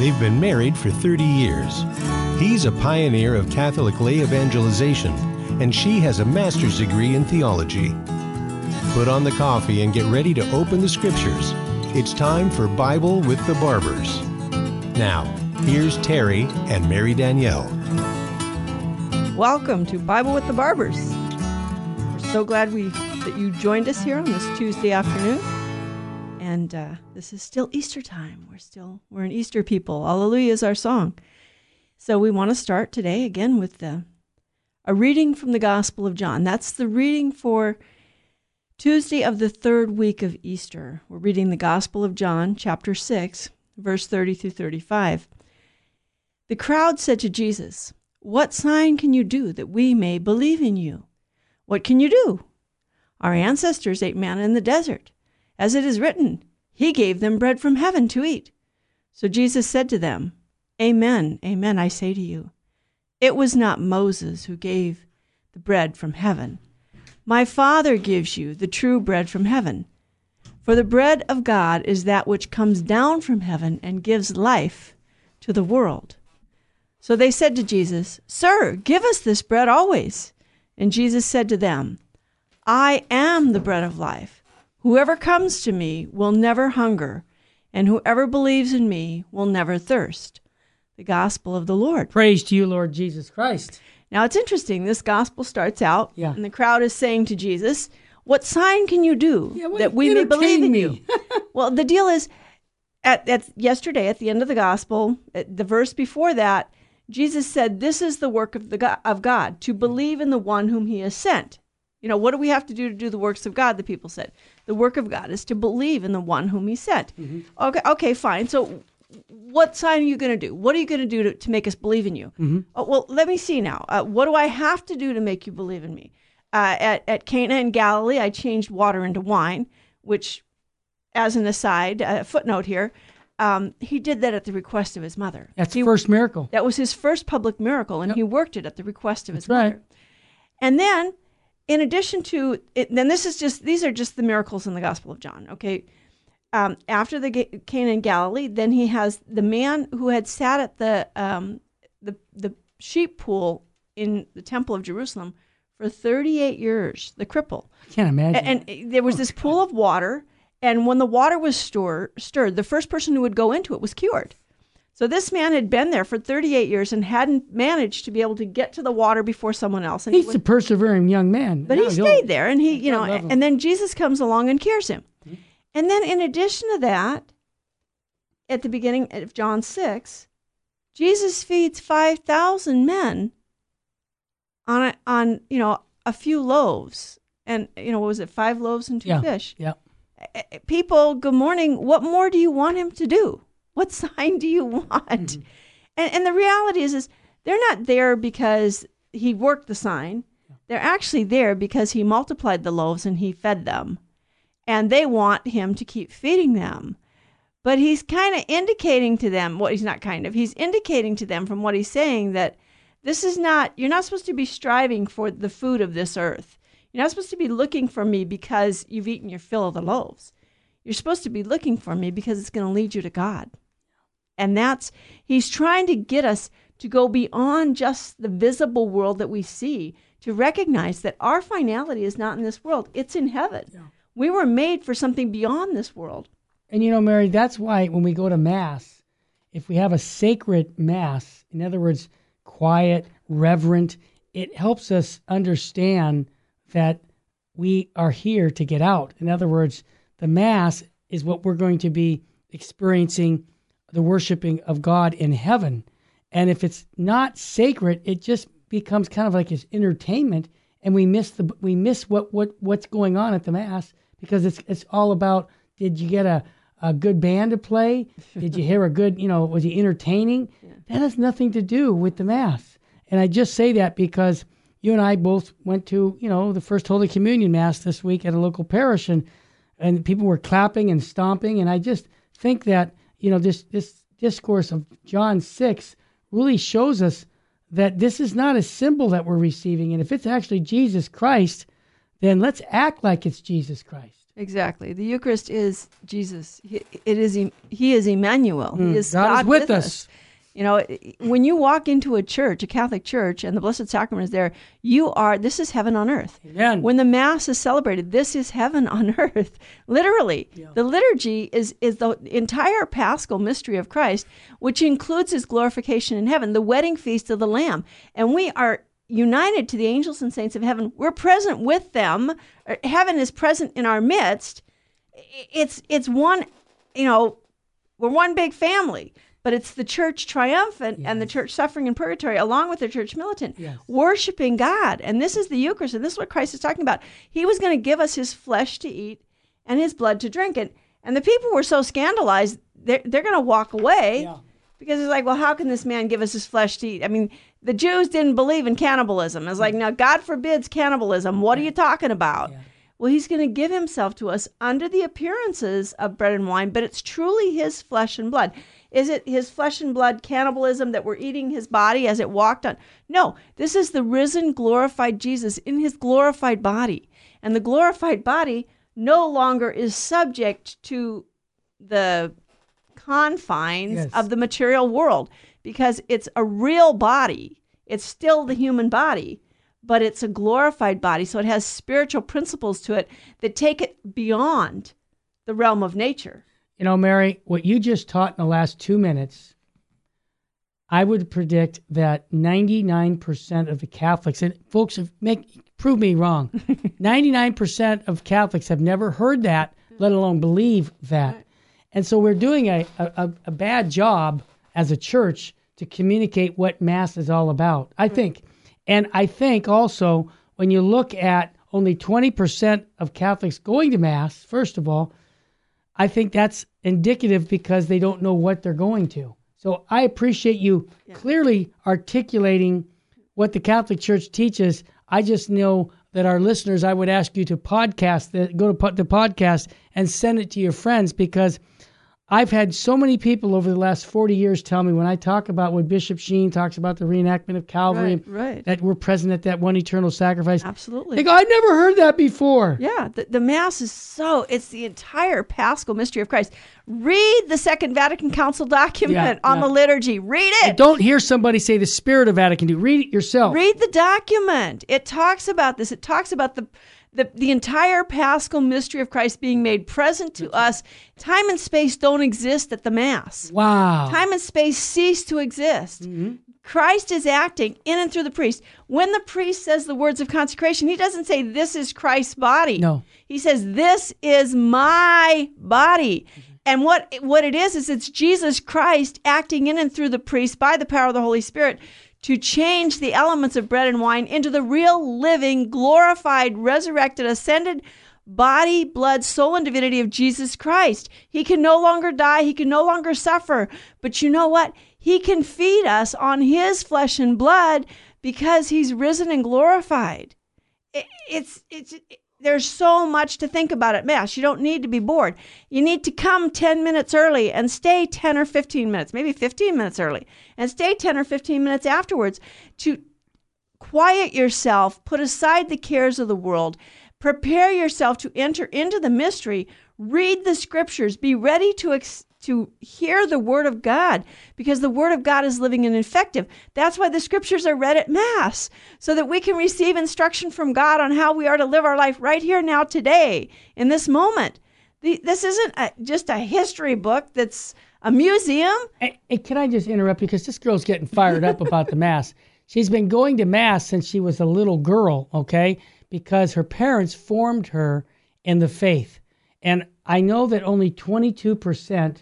They've been married for 30 years. He's a pioneer of Catholic lay evangelization, and she has a master's degree in theology. Put on the coffee and get ready to open the scriptures. It's time for Bible with the Barbers. Now, here's Terry and Mary Danielle. Welcome to Bible with the Barbers. We're so glad we that you joined us here on this Tuesday afternoon. And uh, this is still Easter time. We're still we're an Easter people. Hallelujah is our song. So we want to start today again with the, a reading from the Gospel of John. That's the reading for Tuesday of the third week of Easter. We're reading the Gospel of John, chapter 6, verse 30 through 35. The crowd said to Jesus, What sign can you do that we may believe in you? What can you do? Our ancestors ate manna in the desert. As it is written, He gave them bread from heaven to eat. So Jesus said to them, Amen, amen, I say to you. It was not Moses who gave the bread from heaven. My Father gives you the true bread from heaven. For the bread of God is that which comes down from heaven and gives life to the world. So they said to Jesus, Sir, give us this bread always. And Jesus said to them, I am the bread of life. Whoever comes to me will never hunger, and whoever believes in me will never thirst. The gospel of the Lord. Praise to you, Lord Jesus Christ. Now it's interesting. This gospel starts out, Yeah. and the crowd is saying to Jesus, What sign can you do Yeah, that we may believe in entertain you? well, the deal is, at, at yesterday, at the end of the gospel, at the verse before that, Jesus said, This is the work of, the God, of God, to believe in the one whom he has sent. You know, what do we have to do to do the works of God? The people said. The work of God is to believe in the one whom he sent. Mm-hmm. Okay, okay, fine. So, what sign are you going to do? What are you going to do to, make us believe in you? Mm-hmm. Oh, well, let me see now. Uh, what do I have to do to make you believe in me? Uh, at, at Cana in Galilee, I changed water into wine, which, as an aside, a footnote here, um, he did that at the request of his mother. That's he, the first miracle. That was his first public miracle, and he worked it at the request of his That's right. mother. And then, in addition to it, then this is just these are just the miracles in the Gospel of John. Okay, um, after the Ga- Cana in Galilee, then he has the man who had sat at the um, the the sheep pool in the Temple of Jerusalem for 38 years, the cripple. I can't imagine. And, and there was this pool of water, and when the water was stir, stirred, the first person who would go into it was cured. So this man had been there for 38 years and hadn't managed to be able to get to the water before someone else. And he He's would- a persevering young man. but Now he stayed there, and he, you know, God love him. and then Jesus comes along and cures him. And then, in addition to that, at the beginning of John six, Jesus feeds five thousand men on a, on you know a few loaves, and you know what was it five loaves and two Yeah. fish? Yeah. Eh, eh, People, good morning. What more do you want him to do? What sign do you want? Mm-hmm. And and the reality is, is they're not there because he worked the sign. They're actually there because he multiplied the loaves and he fed them. And they want him to keep feeding them. But he's kind of indicating to them, well, he's not kind of, he's indicating to them from what he's saying that this is not, you're not supposed to be striving for the food of this earth. You're not supposed to be looking for me because you've eaten your fill of the loaves. You're supposed to be looking for me because it's going to lead you to God. And that's, he's trying to get us to go beyond just the visible world that we see, to recognize that our finality is not in this world, it's in heaven. We were made for something beyond this world. And you know, Mary, that's why when we go to Mass, if we have a sacred Mass, in other words, quiet, reverent, it helps us understand that we are here to get out. In other words, the Mass is what we're going to be experiencing the worshiping of God in heaven. And if it's not sacred, it just becomes kind of like it's entertainment and we miss the we miss what, what what's going on at the mass because it's it's all about did you get a, a good band to play? Did you hear a good, you know, was he entertaining? That has nothing to do with the mass. And I just say that because you and I both went to, you know, the first Holy Communion Mass this week at a local parish and and people were clapping and stomping and I just think that, you know, this this discourse of John 6 really shows us that this is not a symbol that we're receiving and if it's actually Jesus Christ, then let's act like it's Jesus Christ. Exactly. The Eucharist is Jesus. He, it is he is Emmanuel. he is Mm, God is God with with us. You know, when you walk into a church, a Catholic church, and the Blessed Sacrament is there, you are this is heaven on earth. Amen. When the Mass is celebrated, this is heaven on earth. Literally, the liturgy is is the entire Paschal mystery of Christ, which includes His glorification in heaven, the wedding feast of the Lamb, and we are united to the angels and saints of heaven. We're present with them. Uh, Heaven is present in our midst. It's it's one, you know, we're one big family. But it's the church triumphant and the church suffering in purgatory, along with the church militant, Yes. worshiping God. And this is the Eucharist, and this is what Christ is talking about. He was going to give us his flesh to eat and his blood to drink. And, and the people were so scandalized, they're, they're going to walk away Yeah. because it's like, well, how can this man give us his flesh to eat? I mean, the Jews didn't believe in cannibalism. It's like, now, God forbids cannibalism. What are you talking about? Well, he's going to give himself to us under the appearances of bread and wine, but it's truly his flesh and blood. Is it his flesh and blood cannibalism that we're eating his body as it walked on? No, this is the risen, glorified Jesus in his glorified body. And the glorified body no longer is subject to the confines Yes. of the material world because it's a real body. It's still the human body, but it's a glorified body. So it has spiritual principles to it that take it beyond the realm of nature. You know, Mary, what you just taught in the last two minutes, I would predict that 99% of the Catholics, and folks, make prove me wrong, 99% of Catholics have never heard that, let alone believe that. And so we're doing a, a, a bad job as a church to communicate what Mass is all about, I think. And I think also when you look at only 20% of Catholics going to Mass, first of all, I think that's indicative because they don't know what they're going to. So I appreciate you clearly articulating what the Catholic Church teaches. I just know that our listeners, I would ask you to podcast go to the podcast and send it to your friends because I've had so many people over the last 40 years tell me when I talk about when Bishop Sheen talks about the reenactment of Calvary, Right, right. that we're present at that one eternal sacrifice. Absolutely. They go, I never heard that before. Yeah, the, the Mass is so, it's the entire paschal mystery of Christ. Read the Second Vatican Council document Yeah, on yeah. the liturgy. Read it. Don't hear somebody say the Spirit of Vatican II. Read it yourself. Read the document. It talks about this. It talks about the the, the entire paschal mystery of Christ being made present to us. Time and space don't exist at the Mass. Wow. Time and space cease to exist. Mm-hmm. Christ is acting in and through the priest. When the priest says the words of consecration, he doesn't say, This is Christ's body. No. He says, This is my body. Mm-hmm. And what, what it is, is it's Jesus Christ acting in and through the priest by the power of the Holy Spirit to change the elements of bread and wine into the real, living, glorified, resurrected, ascended body, blood, soul, and divinity of Jesus Christ. He can no longer die. He can no longer suffer. But you know what? He can feed us on his flesh and blood because he's risen and glorified. It, it's, it's, there's so much to think about at Mass. You don't need to be bored. You need to come 10 minutes early and stay 10 or 15 minutes, maybe 15 minutes early, and stay 10 or 15 minutes afterwards to quiet yourself, put aside the cares of the world, prepare yourself to enter into the mystery, read the scriptures, be ready to ex- to hear the word of God because the word of God is living and effective. That's why the scriptures are read at mass so that we can receive instruction from God on how we are to live our life right here now today in this moment. The, this isn't a, just a history book that's a museum. Can I just interrupt because this girl's getting fired up about the Mass. She's been going to Mass since she was a little girl, okay? Because her parents formed her in the faith. And I know that only 22%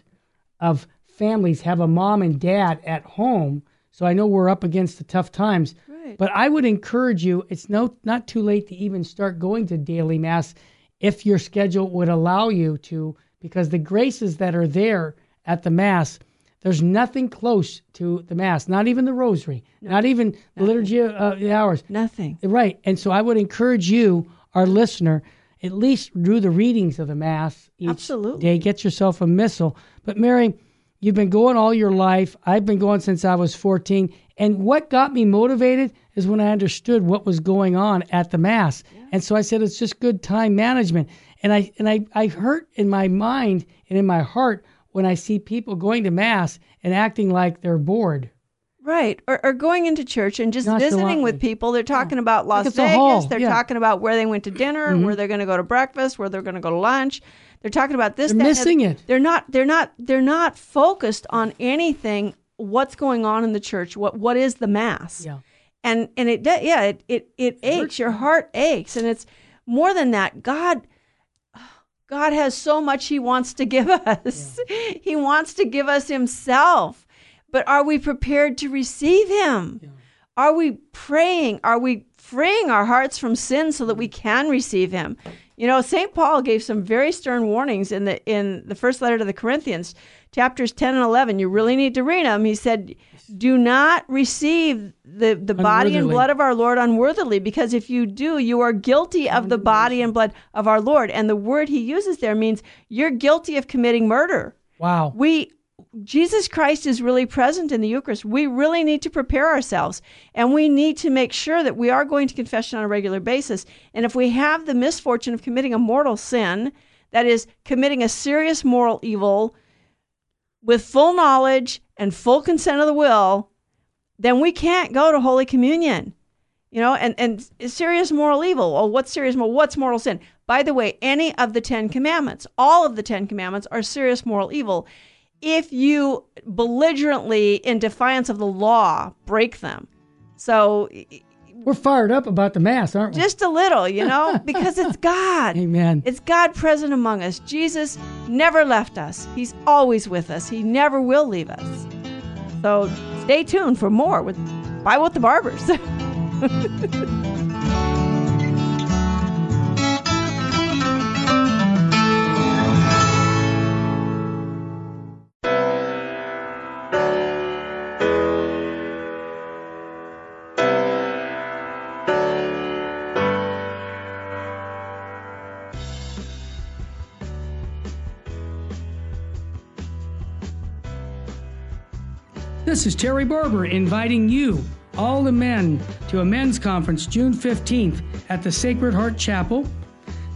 of families have a mom and dad at home. So I know we're up against the tough times. Right. But I would encourage you, it's no not too late to even start going to daily mass if your schedule would allow you to, because the graces that are there at the mass, there's nothing close to the mass, not even the rosary, not even the liturgy of uh, the hours. Nothing. Right. And so I would encourage you, our listener, at least do the readings of the Mass each Absolutely. day. Get yourself a missal. But Mary, you've been going all your life. I've been going since I was 14. And what got me motivated is when I understood what was going on at the Mass. And so I said, it's just good time management. And I and I, I hurt in my mind and in my heart when I see people going to mass and acting like they're bored. Right. Or, or going into church and just visiting with people. They're talking yeah. about Las Vegas. They're yeah. talking about where they went to dinner, mm-hmm. where they're going to go to breakfast, where they're going to go to lunch. They're talking about this. They're missing it. They're not. They're not. They're not focused on anything. What's going on in the church? What What is the mass? Yeah. And and it yeah it it it aches. Your heart aches, and it's more than that. God. God has so much He wants to give us. Yeah. He wants to give us Himself. But are we prepared to receive Him? Yeah. Are we praying? Are we freeing our hearts from sin so that we mm-hmm. can receive Him? You know, St. Paul gave some very stern warnings in the in the first letter to the Corinthians, chapters 10 and 11. You really need to read them. He said, "Do not receive the the body and blood of our Lord unworthily, because if you do, you are guilty of the body and blood of our Lord." And the word he uses there means you're guilty of committing murder. Wow. We Jesus Christ is really present in the Eucharist. We really need to prepare ourselves and we need to make sure that we are going to confession on a regular basis. And if we have the misfortune of committing a mortal sin, that is, committing a serious moral evil with full knowledge and full consent of the will, then we can't go to Holy Communion. You know, and, and serious moral evil. Well, what's serious moral? What's mortal sin? By the way, any of the Ten Commandments, all of the Ten Commandments are serious moral evil if you belligerently, in defiance of the law, break them. So we're fired up about the mass, aren't we? Just a little, you know, because it's God. Amen. It's God present among us. Jesus never left us. He's always with us. He never will leave us. So stay tuned for more with Bible with the Barbers. This is Terry Barber inviting you, all the men, to a men's conference June 15th at the Sacred Heart Chapel.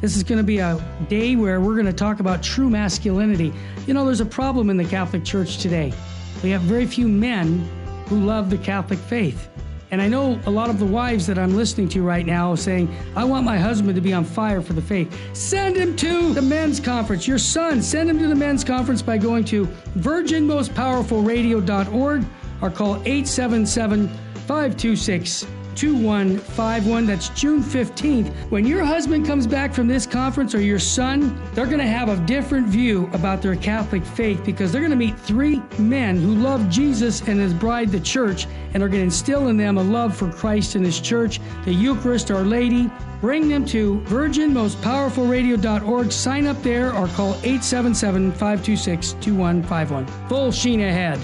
This is going to be a day where we're going to talk about true masculinity. You know, there's a problem in the Catholic Church today. We have very few men who love the Catholic faith. And I know a lot of the wives that I'm listening to right now saying, I want my husband to be on fire for the faith. Send him to the men's conference. Your son, send him to the men's conference by going to virginmostpowerfulradio.org or call 877 526 2151. That's June 15th. When your husband comes back from this conference or your son, they're going to have a different view about their Catholic faith because they're going to meet three men who love Jesus and his bride, the church, and are going to instill in them a love for Christ and his church, the Eucharist, Our Lady. Bring them to virginmostpowerfulradio.org. Sign up there or call 877 526 2151. Full sheen ahead.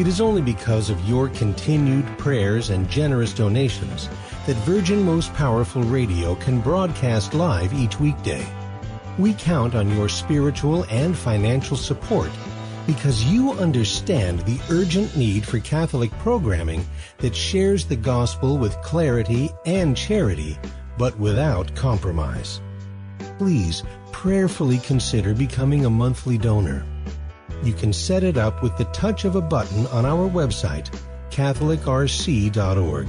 It is only because of your continued prayers and generous donations that Virgin Most Powerful Radio can broadcast live each weekday. We count on your spiritual and financial support because you understand the urgent need for Catholic programming that shares the gospel with clarity and charity, but without compromise. Please prayerfully consider becoming a monthly donor you can set it up with the touch of a button on our website, CatholicRC.org.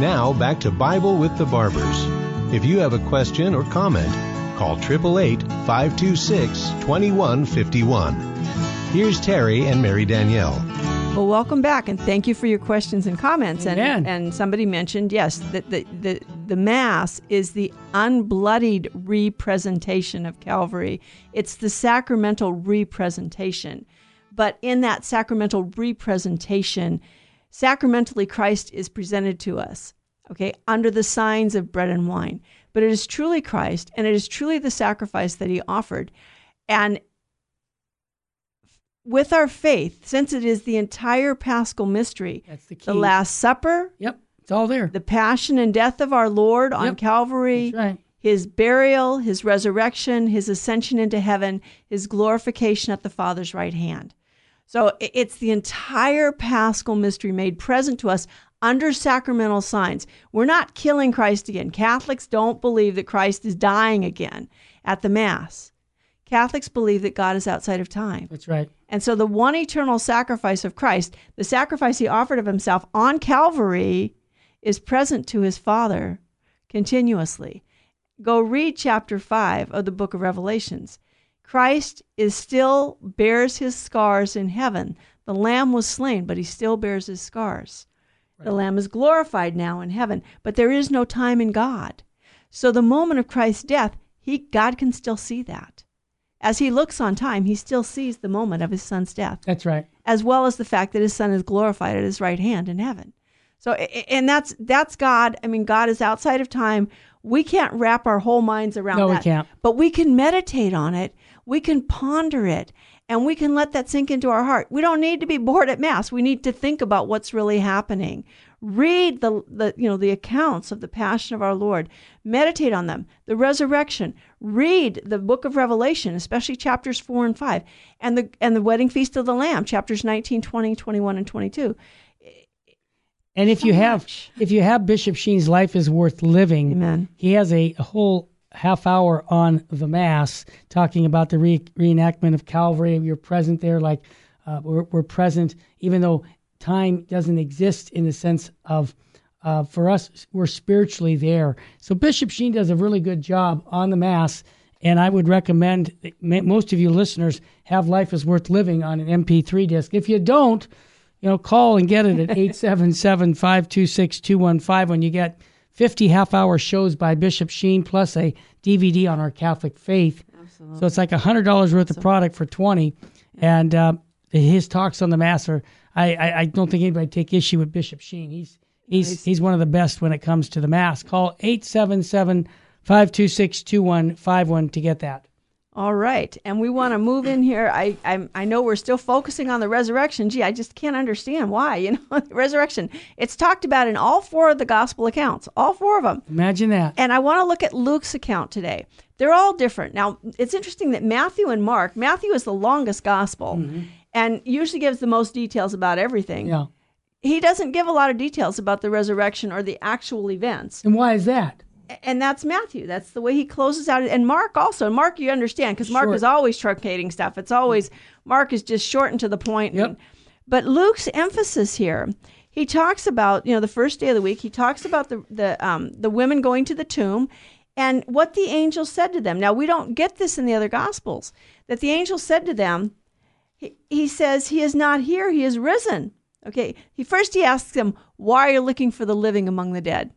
Now back to Bible with the Barbers. If you have a question or comment, call 888 526 2151. Here's Terry and Mary Danielle. Well, welcome back, and thank you for your questions and comments. Amen. And and somebody mentioned yes that the, the the Mass is the unbloodied representation of Calvary. It's the sacramental representation. But in that sacramental representation, sacramentally Christ is presented to us, okay, under the signs of bread and wine. But it is truly Christ, and it is truly the sacrifice that he offered. And with our faith, since it is the entire paschal mystery, That's the key. the Last Supper, Yep. It's all there. the passion and death of our Lord on Yep. Calvary, That's right. his burial, his resurrection, his ascension into heaven, his glorification at the Father's right hand. So it's the entire paschal mystery made present to us under sacramental signs. We're not killing Christ again. Catholics don't believe that Christ is dying again at the Mass. Catholics believe that God is outside of time. That's right. And so the one eternal sacrifice of Christ, the sacrifice he offered of himself on Calvary, is present to his Father continuously. Go read chapter 5 of the book of Revelations. Christ is still bears his scars in heaven. The lamb was slain, but he still bears his scars. The lamb is glorified now in heaven, but there is no time in God. So the moment of Christ's death, he God can still see that. As he looks on time, he still sees the moment of his son's death, That's right. as well as the fact that his son is glorified at his right hand in heaven. So, and that's that's God. I mean, God is outside of time. We can't wrap our whole minds around No, we that. can't. But we can meditate on it. We can ponder it, and we can let that sink into our heart. We don't need to be bored at mass. We need to think about what's really happening. Read the, the you know the accounts of the passion of our Lord. Meditate on them. The resurrection. Read the book of Revelation, especially chapters 4 and 5, and the and the wedding feast of the lamb, chapters 19, 20, 21 and 22. And if you have if you have Bishop Sheen's Life is Worth Living, Amen. he has a, a whole half hour on the Mass talking about the re- reenactment of Calvary. You're present there, like uh, we're, we're present, even though time doesn't exist in the sense of uh, for us, we're spiritually there. So Bishop Sheen does a really good job on the Mass. And I would recommend that most of you listeners have Life is Worth Living on an MP3 disc. If you don't, you know, call and get it at 877-526-215 when you get 50 half-hour shows by Bishop Sheen plus a DVD on our Catholic faith. Absolutely. So it's like $100 worth of product for 20 And uh, his talks on the Mass are, I, I, I don't think anybody take issue with Bishop Sheen. He's, he's, Nice. he's one of the best when it comes to the Mass. Call 877-526-2151 to get that. All right, and we want to move in here. I, I I know we're still focusing on the resurrection. Gee, I just can't understand why. You know, resurrection. It's talked about in all four of the gospel accounts, all four of them. Imagine that. And I want to look at Luke's account today. They're all different. Now, it's interesting that Matthew and Mark. Matthew is the longest gospel, mm-hmm. and usually gives the most details about everything. Yeah. He doesn't give a lot of details about the resurrection or the actual events. And why is that? And that's Matthew. That's the way he closes out. And Mark also. Mark, you understand because Mark Short. is always truncating stuff. It's always Mark is just short and to the point. Yep. And- but Luke's emphasis here, he talks about you know the first day of the week. He talks about the the um, the women going to the tomb. And what the angel said to them. Now, we don't get this in the other Gospels. That the angel said to them, he, he says, He is not here, He is risen. Okay. He First, he asks them, Why are you looking for the living among the dead?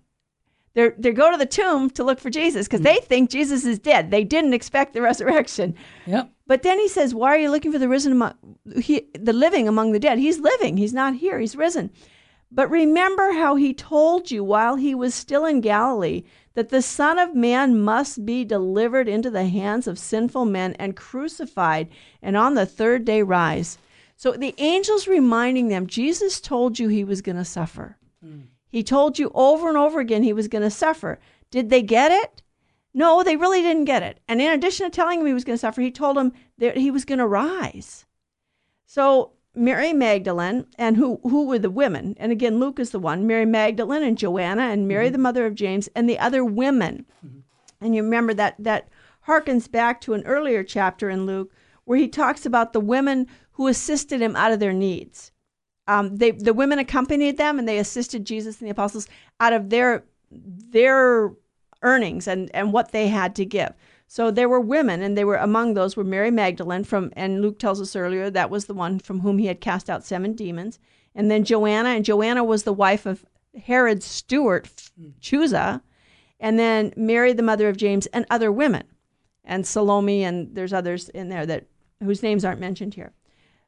They're, they go to the tomb to look for Jesus because hmm. they think Jesus is dead. They didn't expect the resurrection. Yep. But then he says, "Why are you looking for the risen among he, the living among the dead? He's living. He's not here. He's risen." But remember how he told you while he was still in Galilee that the Son of Man must be delivered into the hands of sinful men and crucified, and on the third day rise. So the angel's reminding them Jesus told you he was going to suffer. Hmm. He told you over and over again he was going to suffer. Did they get it? No, they really didn't get it. And in addition to telling him he was going to suffer, he told him that he was going to rise. So Mary Magdalene and who who were the women? And again, Luke is the one. Mary Magdalene and Joanna and Mary mm-hmm. the mother of James and the other women. Mm-hmm. And you remember that that harkens back to an earlier chapter in Luke where he talks about the women who assisted him out of their needs. Um, they the women accompanied them and they assisted Jesus and the apostles out of their their earnings and and what they had to give. So there were women, and they were among those were Mary Magdalene from, and Luke tells us earlier that was the one from whom he had cast out seven demons, and then Joanna, and Joanna was the wife of Herod's steward Chusa, and then Mary, the mother of James, and other women, and Salome, and there's others in there that whose names aren't mentioned here.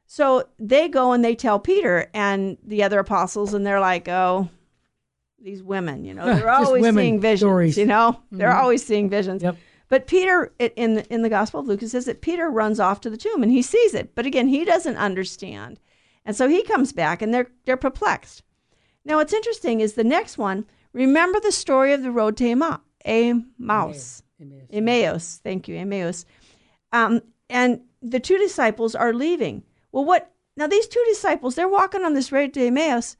So they go and they tell Peter and the other apostles, and they're like, "Oh, these women, you know, they're always seeing visions. stories. You know, they're always seeing visions." Yep. But Peter, in the, in the Gospel of Luke, it says that Peter runs off to the tomb and he sees it, but again, he doesn't understand, and so he comes back and they're they're perplexed. Now, what's interesting is the next one. Remember the story of the road to Emma, Emmaus. Emmaus. Emmaus. Thank you, Emmaus. Um, and the two disciples are leaving. Well, what? Now, these two disciples, they're walking on this road to Emmaus.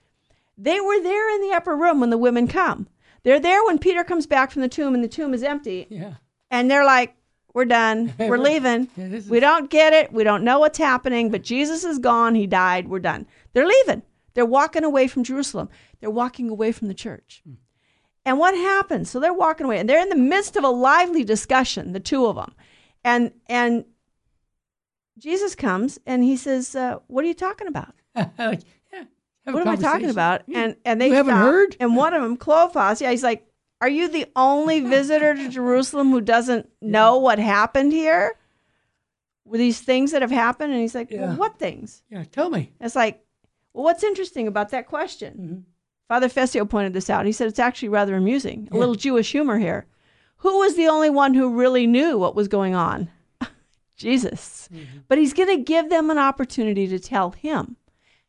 They were there in the upper room when the women come. They're there when Peter comes back from the tomb and the tomb is empty. Yeah. And they're like, we're done. We're leaving. Yeah, is- We don't get it. We don't know what's happening, but Jesus is gone. He died. We're done. They're leaving. They're walking away from Jerusalem. They're walking away from the church. Hmm. And what happens? So they're walking away, and they're in the midst of a lively discussion, the two of them. And and Jesus comes and he says, uh, "What are you talking about? like, yeah. What am I talking about?" And and they You haven't stop, heard? And one of them, Clophas, yeah, he's like, "Are you the only visitor to Jerusalem who doesn't know what happened here? With these things that have happened?" And he's like, Yeah. "Well, what things?" Yeah, tell me. It's like, well, what's interesting about that question? Mm-hmm. Father Fessio pointed this out. He said it's actually rather amusing. A little Jewish humor here. Who was the only one who really knew what was going on? Jesus. Mm-hmm. But he's going to give them an opportunity to tell him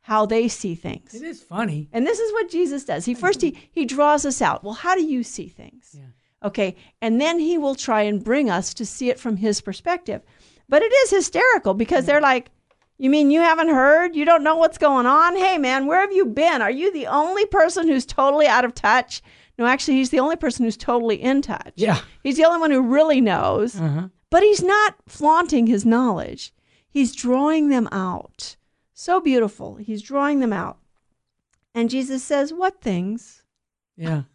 how they see things. It is funny. And this is what Jesus does. He first he, he draws us out. Well, how do you see things? Yeah. Okay. And then he will try and bring us to see it from his perspective. But it is hysterical because they're like, You mean you haven't heard? You don't know what's going on? Hey man, where have you been? Are you the only person who's totally out of touch? No, actually he's the only person who's totally in touch. Yeah. He's the only one who really knows. Uh-huh. But he's not flaunting his knowledge. He's drawing them out. So beautiful. He's drawing them out. And Jesus says, What things? Yeah.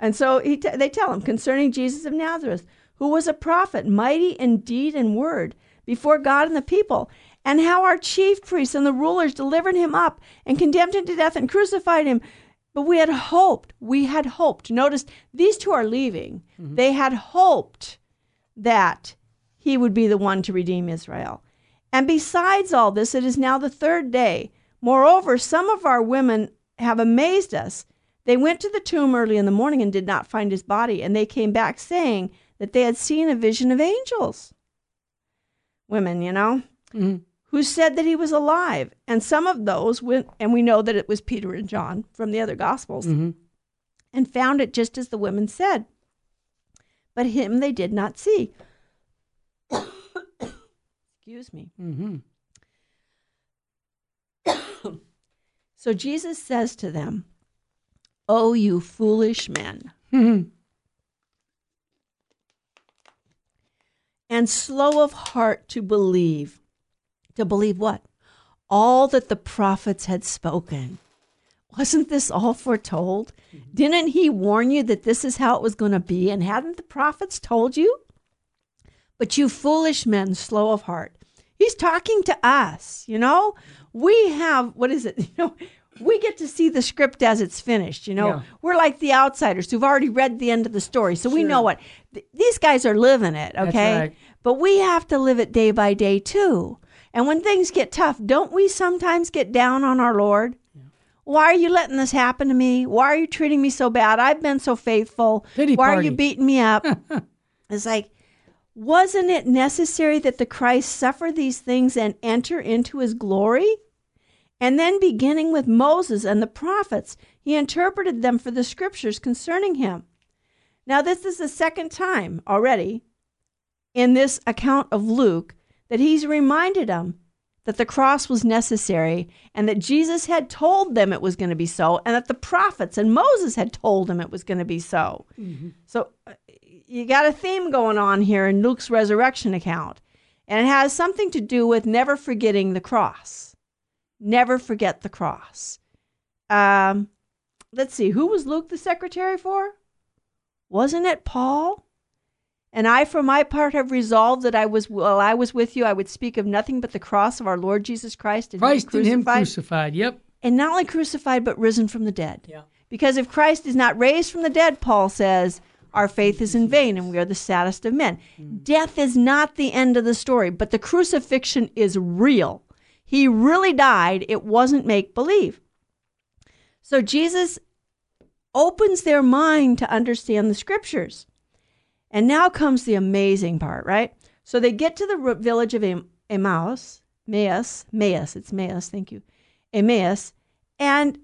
And so he t- they tell him concerning Jesus of Nazareth, who was a prophet, mighty in deed and word before God and the people, and how our chief priests and the rulers delivered him up and condemned him to death and crucified him. But we had hoped, we had hoped. Notice these two are leaving. Mm-hmm. They had hoped that he would be the one to redeem Israel. And besides all this, it is now the third day. Moreover, some of our women have amazed us. They went to the tomb early in the morning and did not find his body, and they came back saying that they had seen a vision of angels. Women, you know, Mhm. who said that he was alive. And some of those went, and we know that it was Peter and John from the other Gospels, Mhm. and found it just as the women said. But him they did not see. Excuse me. Mhm. So Jesus says to them, Oh, you foolish men, and slow of heart to believe. To believe what? All that the prophets had spoken. Wasn't this all foretold? Didn't he warn you that this is how it was going to be? And hadn't the prophets told you? But you foolish men, slow of heart. He's talking to us, you know? We have, what is it? You know, we get to see the script as it's finished, you know? Yeah. We're like the outsiders who've already read the end of the story. So we Sure. know what th- these guys are living it, okay? right. But we have to live it day by day too. And when things get tough, don't we sometimes get down on our Lord? Why are you letting this happen to me? Why are you treating me so bad? I've been so faithful. Pity Why are you beating me up? it's like, wasn't it necessary that the Christ suffer these things and enter into his glory? And then, beginning with Moses and the prophets, he interpreted them for the scriptures concerning him. Now, this is the second time already in this account of Luke that he's reminded them that the cross was necessary and that Jesus had told them it was going to be so, and that the prophets and Moses had told them it was going to be so. So uh, you got a theme going on here in Luke's resurrection account, and it has something to do with never forgetting the cross. Never forget the cross. Um, let's see, who was Luke the secretary for? Wasn't it Paul? And I, for my part, have resolved that I was while I was with you, I would speak of nothing but the cross of our Lord Jesus Christ and Christ him and him crucified, crucified. Yep. and not only crucified but risen from the dead. Yeah. Because if Christ is not raised from the dead, Paul says, our faith is in vain and we are the saddest of men. Mm. Death is not the end of the story, but the crucifixion is real. He really died. It wasn't make believe. So Jesus opens their mind to understand the scriptures. And now comes the amazing part, right? So they get to the village of Emmaus, Emmaus, Emmaus, it's Emmaus, thank you, Emmaus, and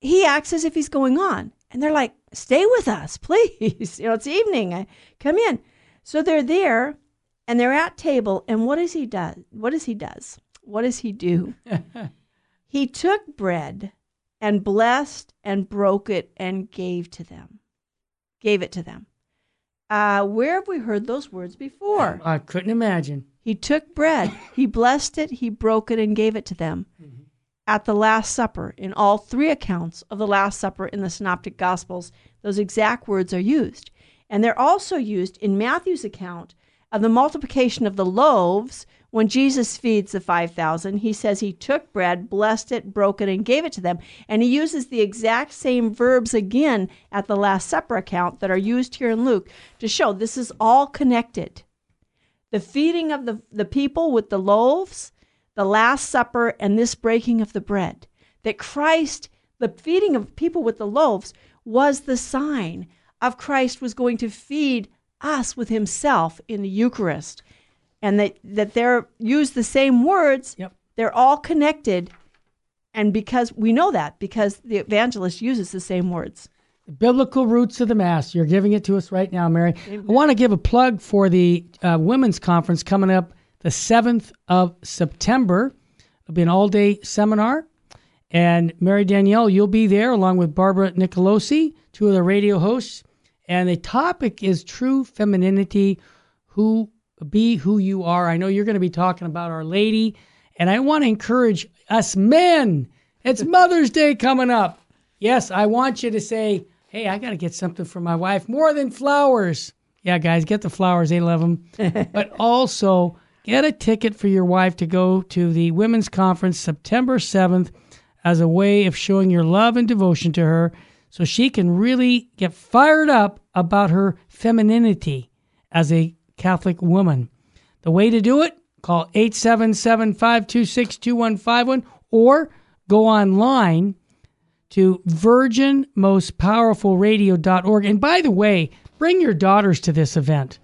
he acts as if he's going on. And they're like, stay with us, please. you know, it's evening. Come in. So they're there and they're at table. And what does he do? What does he does? What does he do? he took bread and blessed and broke it and gave to them. Gave it to them. Uh, where have we heard those words before? I couldn't imagine. He took bread, he blessed it, he broke it, and gave it to them. Mm-hmm at the Last Supper. In all three accounts of the Last Supper in the Synoptic Gospels, those exact words are used. And they're also used in Matthew's account of the multiplication of the loaves when Jesus feeds the 5,000. He says he took bread, blessed it, broke it, and gave it to them. And he uses the exact same verbs again at the Last Supper account that are used here in Luke to show this is all connected. The feeding of the, the people with the loaves the Last Supper and this breaking of the bread. That Christ, the feeding of people with the loaves, was the sign of Christ was going to feed us with himself in the Eucharist. And that, that they're use the same words, yep. they're all connected. And because we know that, because the evangelist uses the same words. The biblical roots of the Mass. You're giving it to us right now, Mary. Amen. I want to give a plug for the uh, women's conference coming up the 7th of September. It'll be an all day seminar. And Mary Danielle, you'll be there along with Barbara Nicolosi, two of the radio hosts. And the topic is true femininity, who be who you are. I know you're going to be talking about Our Lady. And I want to encourage us men. It's Mother's Day coming up. Yes, I want you to say, hey, I got to get something for my wife more than flowers. Yeah, guys, get the flowers. They love them. but also, Get a ticket for your wife to go to the women's conference September 7th as a way of showing your love and devotion to her so she can really get fired up about her femininity as a Catholic woman. The way to do it, call 877 526 2151 or go online to virginmostpowerfulradio.org. And by the way, bring your daughters to this event.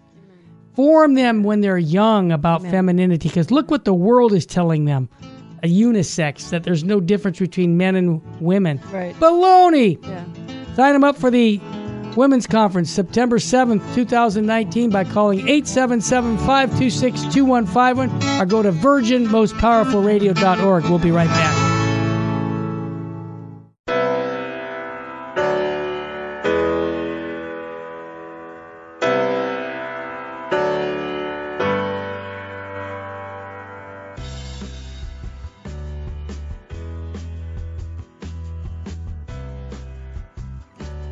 Form them when they're young about Amen. femininity because look what the world is telling them a unisex, that there's no difference between men and women. Right. Baloney! Yeah. Sign them up for the Women's Conference September 7th, 2019 by calling 877 526 2151 or go to virginmostpowerfulradio.org. We'll be right back.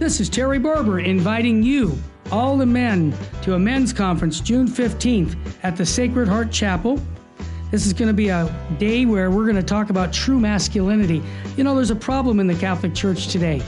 This is Terry Barber inviting you, all the men, to a men's conference June 15th at the Sacred Heart Chapel. This is going to be a day where we're going to talk about true masculinity. You know, there's a problem in the Catholic Church today.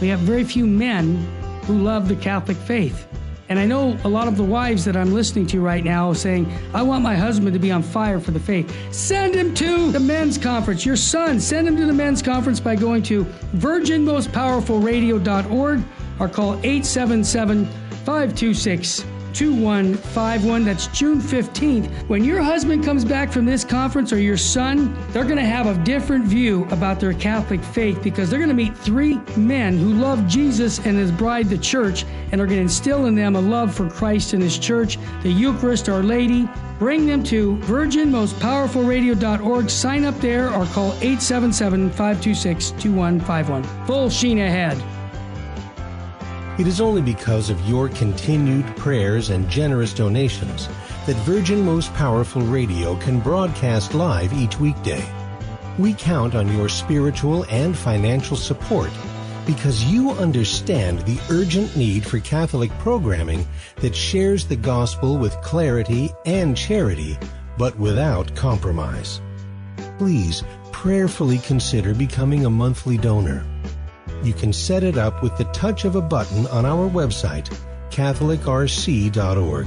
We have very few men who love the Catholic faith. And I know a lot of the wives that I'm listening to right now saying, I want my husband to be on fire for the faith. Send him to the men's conference. Your son, send him to the men's conference by going to virginmostpowerfulradio.org or call 877 526 2151. That's June 15th. When your husband comes back from this conference or your son, they're going to have a different view about their Catholic faith because they're going to meet three men who love Jesus and his bride, the church, and are going to instill in them a love for Christ and his church, the Eucharist, Our Lady. Bring them to virginmostpowerfulradio.org. Sign up there or call 877 526 2151. Full sheen ahead. It is only because of your continued prayers and generous donations that Virgin Most Powerful Radio can broadcast live each weekday. We count on your spiritual and financial support because you understand the urgent need for Catholic programming that shares the gospel with clarity and charity, but without compromise. Please prayerfully consider becoming a monthly donor you can set it up with the touch of a button on our website, catholicrc.org.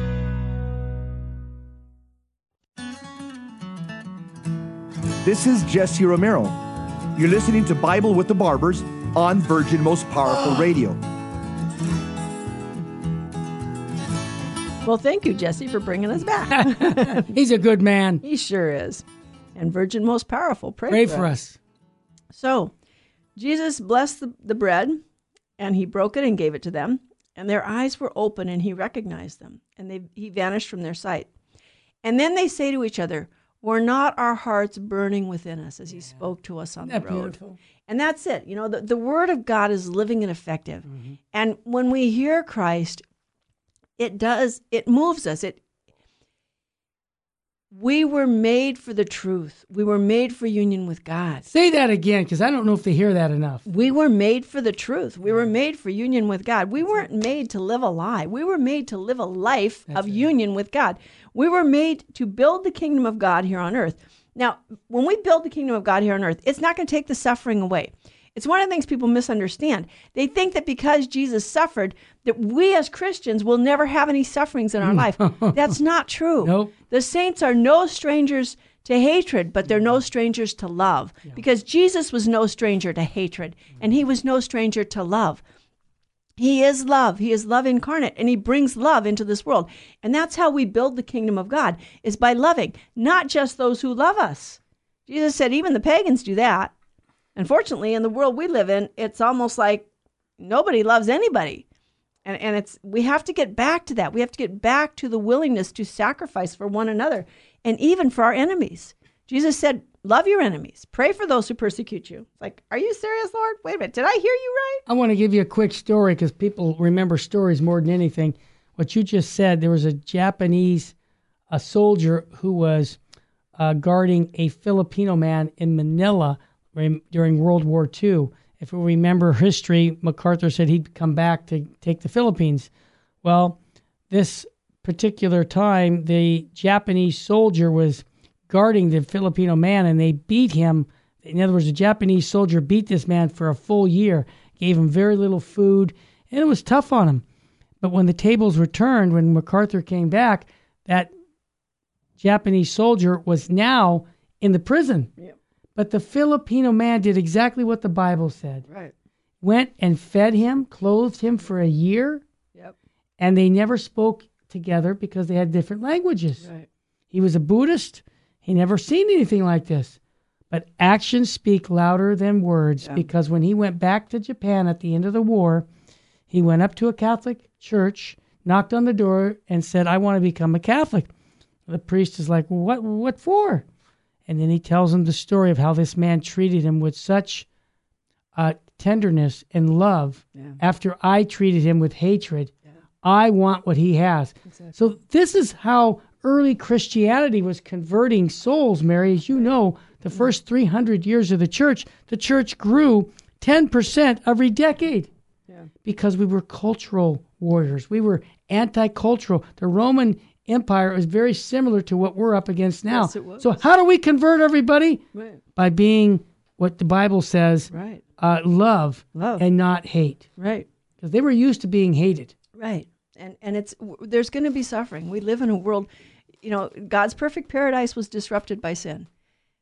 This is Jesse Romero. You're listening to Bible with the Barbers on Virgin Most Powerful Radio. Well, thank you, Jesse, for bringing us back. He's a good man. he sure is. And Virgin Most Powerful, pray, Pray for, for us. us. So, Jesus blessed the, the bread, and he broke it and gave it to them. And their eyes were open, and he recognized them, and they, he vanished from their sight. And then they say to each other, Were not our hearts burning within us as he spoke to us on Isn't the road? beautiful? And that's it. You know, the, the word of God is living and effective. Mm-hmm. And when we hear Christ, it does, it moves us. It we were made for the truth. We were made for union with God. Say that again, because I don't know if they hear that enough. We were made for the truth. We were made for union with God. We weren't made to live a lie. We were made to live a life of union with God. We were made to build the kingdom of God here on earth. Now, when we build the kingdom of God here on earth, it's not going to take the suffering away. It's one of the things people misunderstand. They think that because Jesus suffered, that we as Christians will never have any sufferings in our hmm. life. That's not true. Nope. The saints are no strangers to hatred, but they're no hmm. strangers to love. Because Jesus was no stranger to hatred, hmm. and he was no stranger to love. He is love. He is love incarnate, and he brings love into this world. And that's how we build the kingdom of God, is by loving, not just those who love us. Jesus said even the pagans do that. Unfortunately, in the world we live in, it's almost like nobody loves anybody. And, and it's we have to get back to that. We have to get back to the willingness to sacrifice for one another and even for our enemies. Jesus said, Love your enemies. Pray for those who persecute you. It's like, are you serious, Lord? Wait a minute. Did I hear you right? I want to give you a quick story because people remember stories more than anything. What you just said, there was a Japanese a soldier who was uh, guarding a Filipino man in Manila during World War II. If we remember history, MacArthur said he'd come back to take the Philippines. Well, this particular time, the Japanese soldier was guarding the Filipino man and they beat him. In other words, the Japanese soldier beat this man for a full year, gave him very little food, and it was tough on him. But when the tables were turned, when MacArthur came back, that Japanese soldier was now in the prison. Yep. But the Filipino man did exactly what the Bible said Right. went and fed him, clothed him for a year, Yep. and they never spoke together because they had different languages. Right. He was a Buddhist. He never seen anything like this. But actions speak louder than words Yeah. because when he went back to Japan at the end of the war, he went up to a Catholic church, knocked on the door, and said, I want to become a Catholic. The priest is like, What what for? And then he tells him the story of how this man treated him with such uh, tenderness and love Yeah. after I treated him with hatred. I want what he has. So this is how early Christianity was converting souls, Mary. As you know, the first 300 years of the church, the church grew 10% every decade Yeah. because we were cultural warriors. We were anti-cultural. The Roman Empire is very similar to what we're up against now. Yes, it was. So how do we convert everybody? Right. By being what the Bible says, Right. uh, love, Love. and not hate. Right. Because they were used to being hated. Right. And and it's w- there's going to be suffering. We live in a world, you know, God's perfect paradise was disrupted by sin.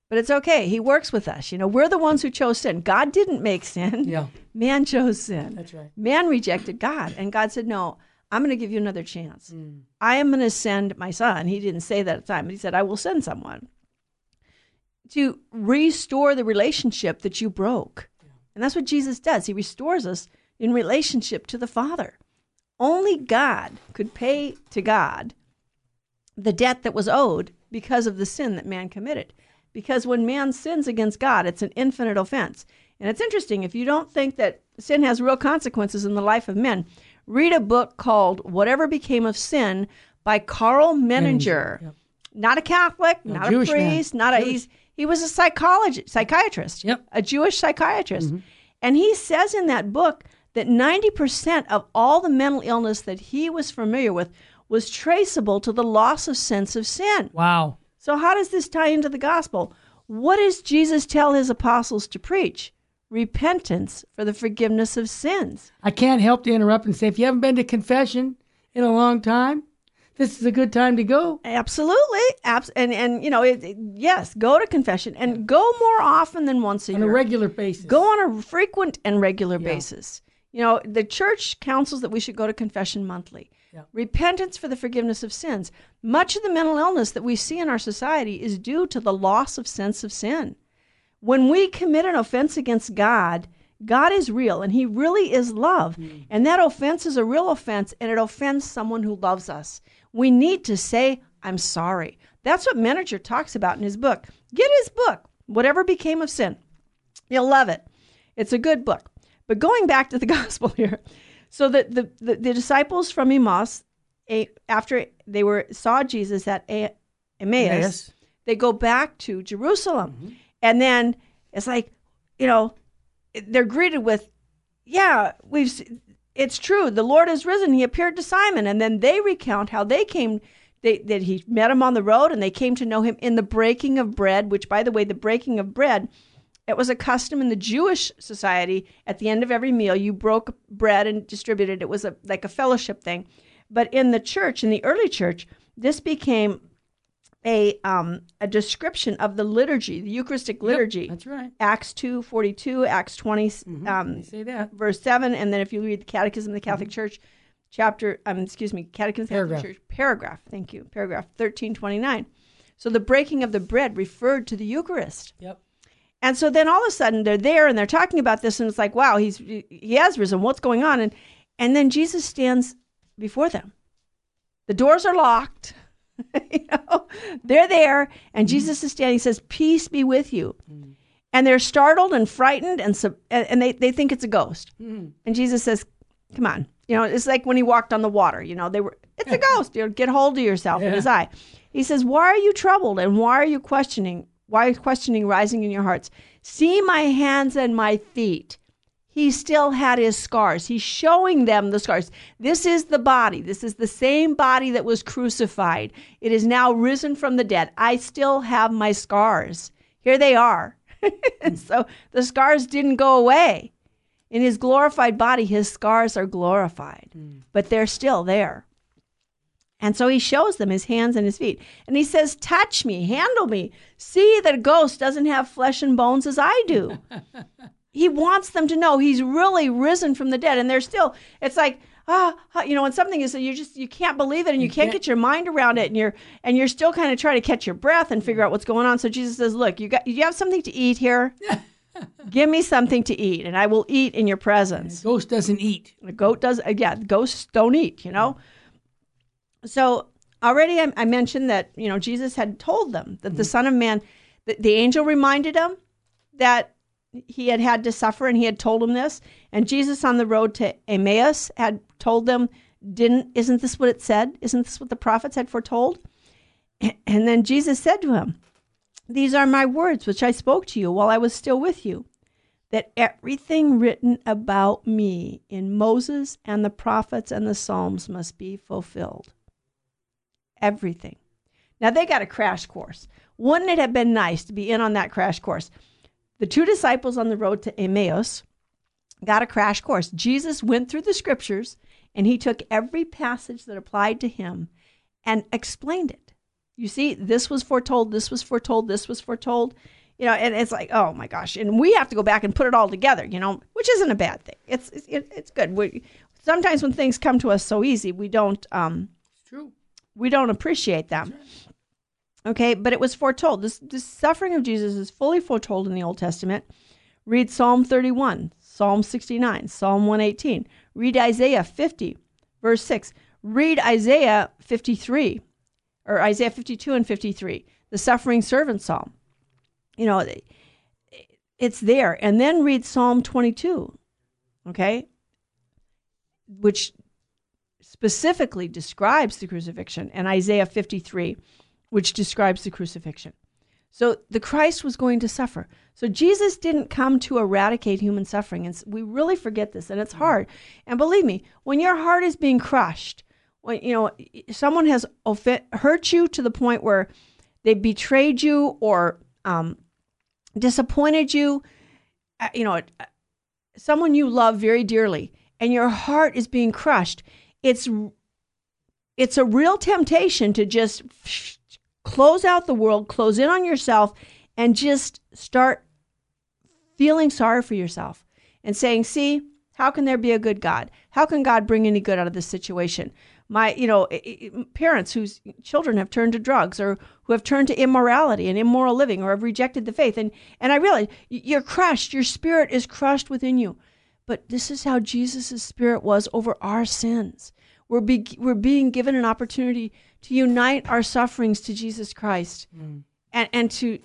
But it's okay. He works with us. You know, we're the ones who chose sin. God didn't make sin. Yeah. Man chose sin. That's right. Man rejected God, and God said, "No, I'm going to give you another chance. Mm. I am going to send my son." He didn't say that at the time, but he said, "I will send someone to restore the relationship that you broke." And that's what Jesus does. He restores us in relationship to the Father. Only God could pay to God the debt that was owed because of the sin that man committed. because when man sins against God, it's an infinite offense. And it's interesting, if you don't think that sin has real consequences in the life of men, read a book called Whatever Became of Sin by Karl Menninger. Yep. Not a Catholic, No, not a Jewish man. priest, not a Jewish. he's he was a psychologist, psychiatrist, Yep. a Jewish psychiatrist. Mm-hmm. And he says in that book that 90% of all the mental illness that he was familiar with was traceable to the loss of sense of sin. Wow. So, how does this tie into the gospel? What does Jesus tell his apostles to preach? Repentance for the forgiveness of sins. I can't help to interrupt and say if you haven't been to confession in a long time, this is a good time to go. Absolutely. Abs- and, and, you know, it, it- yes, go to confession and go more often than once a On year. On a regular basis. Go on a frequent and regular basis. You know, the church counsels that we should go to confession monthly. Yeah. Repentance for the forgiveness of sins. Much of the mental illness that we see in our society is due to the loss of sense of sin. When we commit an offense against God, God is real and He really is love. Hmm. And that offense is a real offense and it offends someone who loves us. We need to say, I'm sorry. That's what Menninger talks about in his book. Get his book, Whatever Became of Sin. You'll love it. It's a good book. But going back to the gospel here, so that the, the, the disciples from Emmaus, a, after they were saw Jesus at a, Emmaus, Emmaus. they go back to Jerusalem, mm-hmm. And then it's like, you know, they're greeted with, "Yeah, we've. It's true. The Lord has risen. He appeared to Simon, and then they recount how they came." They, that he met him on the road and they came to know him in the breaking of bread, which, by the way, the breaking of bread it was a custom in the Jewish society. At the end of every meal, you broke bread and distributed. It was a, like a fellowship thing. But in the church, in the early church, this became a um, a description of the liturgy, the Eucharistic liturgy. That's right. Acts two forty two, Acts 20 um, say that. verse 7 and then if you read the catechism of the catholic church chapter um, excuse me catechism of the catholic church paragraph thank you paragraph 1329 so the breaking of the bread referred to the eucharist. Yep. and so then all of a sudden they're there and they're talking about this and it's like wow he's he has risen. What's going on? And and then jesus stands before them. The doors are locked you know? They're there and mm-hmm. jesus is standing he says peace be with you. Mm. And they're startled and frightened and sub- and they, they think it's a ghost. Mm. And jesus says come on. You know it's like when he walked on the water you know they were it's a ghost. You know get hold of yourself in his eye. He says why are you troubled and why are you questioning why is questioning rising in your hearts? See my hands and my feet he still had his scars. He's showing them the scars. This is the body. This is the same body that was crucified. It is now risen from the dead. I still have my scars. Here they are. so the scars didn't go away. In his glorified body, his scars are glorified, hmm. but they're still there. And so he shows them his hands and his feet. And he says, Touch me, handle me. See that a ghost doesn't have flesh and bones as I do he wants them to know he's really risen from the dead. And they're still it's like ah ah, you know when something is you just you can't believe it and you, can't, can't- get your mind around it and you're and you're still kind of trying to catch your breath and figure out what's going on. So jesus says look you got you have something to eat here. Give me something to eat and i will eat in your presence. Ghost doesn't eat. a goat does yeah ghosts don't eat you know? So already I, I mentioned that you know jesus had told them that the son of man the, the angel reminded him that he had had to suffer and he had told him this and jesus on the road to emmaus had told them didn't isn't this what it said isn't this what the prophets had foretold and then jesus said to him these are my words which i spoke to you while i was still with you that everything written about me in Moses and the prophets and the Psalms must be fulfilled. Everything. Now they got a crash course. Wouldn't it have been nice to be in on that crash course? The two disciples on the road to Emmaus got a crash course. Jesus went through the scriptures and he took every passage that applied to him and explained it. You see, this was foretold, this was foretold, this was foretold. You know, and it's like, oh my gosh, and we have to go back and put it all together. You know, which isn't a bad thing. It's it's, it's good. We sometimes when things come to us so easy, we don't um It's true. we don't appreciate them. Okay, but it was foretold. This this suffering of Jesus is fully foretold in the Old Testament. Read Psalm 31, Psalm 69, Psalm 118. Read Isaiah 50, verse 6. Read Isaiah 53, or Isaiah 52 and 53, the suffering servant psalm. you know, it's there. And then read Psalm 22, okay, which specifically describes the crucifixion, and Isaiah 53, which describes the crucifixion. So the Christ was going to suffer. So Jesus didn't come to eradicate human suffering. And we really forget this, and it's hard. And believe me, when your heart is being crushed, when you know someone has hurt you to the point where they betrayed you or um, disappointed you, uh, you know, uh, someone you love very dearly, and your heart is being crushed, it's it's a real temptation to just close out the world, close in on yourself, and just start feeling sorry for yourself and saying, "See, how can there be a good God? How can God bring any good out of this situation? my you know parents whose children have turned to drugs or who have turned to immorality and immoral living or have rejected the faith and and i realize you're crushed your spirit is crushed within you but this is how jesus' spirit was over our sins we're, be, we're being given an opportunity to unite our sufferings to jesus christ mm. and, and to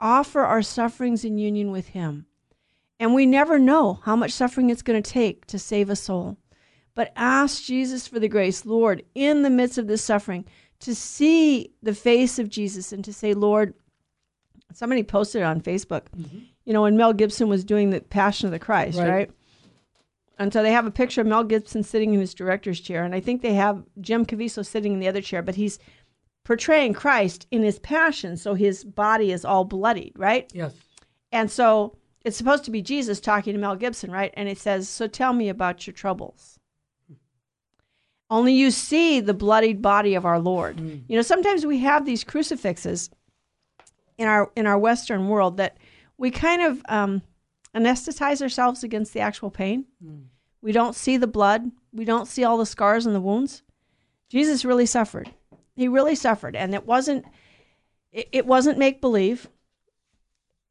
offer our sufferings in union with him and we never know how much suffering it's going to take to save a soul but ask Jesus for the grace, Lord, in the midst of this suffering, to see the face of Jesus and to say, Lord, somebody posted it on Facebook, mm-hmm. you know, when Mel Gibson was doing the Passion of the Christ, right. right? And so they have a picture of Mel Gibson sitting in his director's chair, and I think they have Jim Caviezel sitting in the other chair, but he's portraying Christ in his passion, so his body is all bloodied, right? Yes. And so it's supposed to be Jesus talking to Mel Gibson, right? And it says, So tell me about your troubles. Only you see the bloodied body of our Lord. Mm. You know, sometimes we have these crucifixes in our in our Western world that we kind of um, anesthetize ourselves against the actual pain. Mm. We don't see the blood. We don't see all the scars and the wounds. Jesus really suffered. He really suffered, and it wasn't it, it wasn't make believe.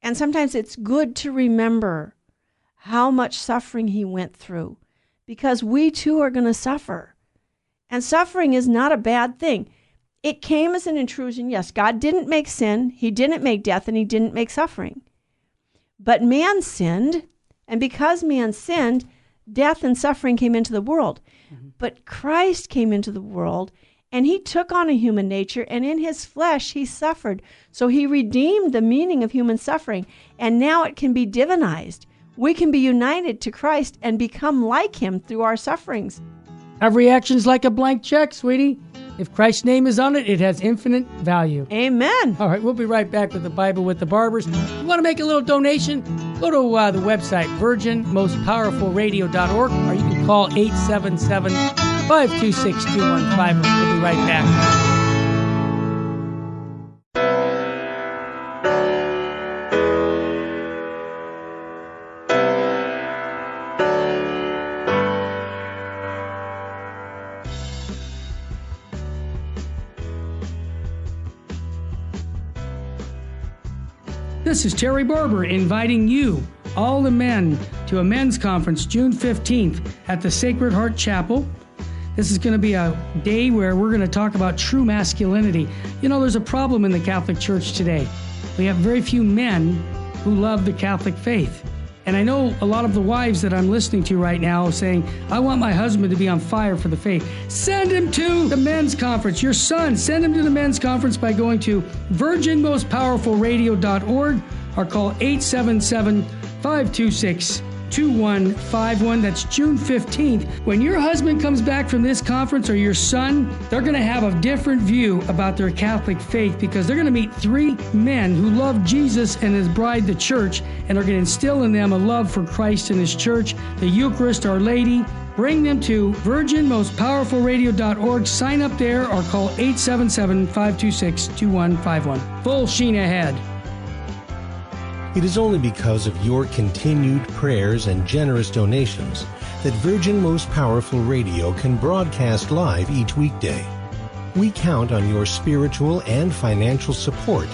And sometimes it's good to remember how much suffering he went through because we too are going to suffer. And suffering is not a bad thing. It came as an intrusion. Yes, God didn't make sin, He didn't make death, and He didn't make suffering. But man sinned, and because man sinned, death and suffering came into the world. Mm-hmm. But Christ came into the world and he took on a human nature and in his flesh he suffered. So he redeemed the meaning of human suffering and now it can be divinized. We can be united to Christ and become like him through our sufferings. Every action's like a blank check, sweetie. If Christ's name is on it, it has infinite value. Amen. All right, we'll be right back with the Bible with the Barbers. If you want to make a little donation? Go to uh, the website, virginmostpowerfulradio.org, or you can call 877 526 2150. We'll be right back. This is Terry Barber inviting you, all the men, to a men's conference June 15th at the Sacred Heart Chapel. This is going to be a day where we're going to talk about true masculinity. You know, there's a problem in the Catholic Church today. We have very few men who love the Catholic faith. And I know a lot of the wives that I'm listening to right now saying, I want my husband to be on fire for the faith. Send him to the men's conference. Your son, send him to the men's conference by going to virginmostpowerfulradio.org or call 877 526 2151. That's June 15th. When your husband comes back from this conference or your son, they're going to have a different view about their Catholic faith because they're going to meet three men who love Jesus and his bride, the church, and are going to instill in them a love for Christ and his church, the Eucharist, Our Lady. Bring them to virginmostpowerfulradio.org. Sign up there or call 877 526 2151. Full sheen ahead. It is only because of your continued prayers and generous donations that Virgin Most Powerful Radio can broadcast live each weekday. We count on your spiritual and financial support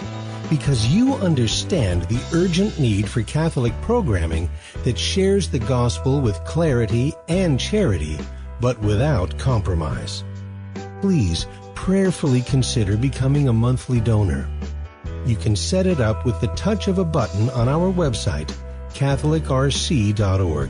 because you understand the urgent need for Catholic programming that shares the gospel with clarity and charity, but without compromise. Please prayerfully consider becoming a monthly donor. You can set it up with the touch of a button on our website, CatholicRC.org.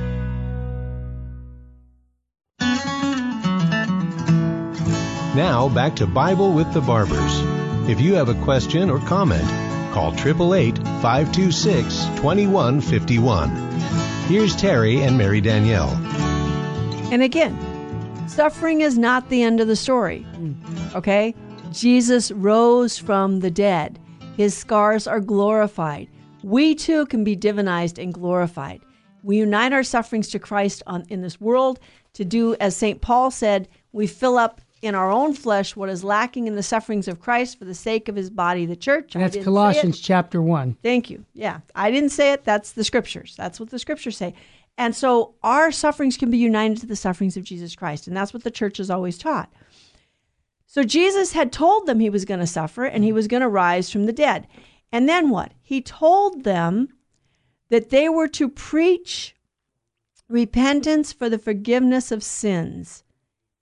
Now back to Bible with the Barbers. If you have a question or comment, call 888 526 2151. Here's Terry and Mary Danielle. And again, suffering is not the end of the story. Okay? Jesus rose from the dead. His scars are glorified. We too can be divinized and glorified. We unite our sufferings to Christ on, in this world to do, as St. Paul said, we fill up in our own flesh what is lacking in the sufferings of Christ for the sake of his body, the church. That's Colossians chapter 1. Thank you. Yeah. I didn't say it. That's the scriptures. That's what the scriptures say. And so our sufferings can be united to the sufferings of Jesus Christ. And that's what the church has always taught. So Jesus had told them he was going to suffer and he was going to rise from the dead. And then what? He told them that they were to preach repentance for the forgiveness of sins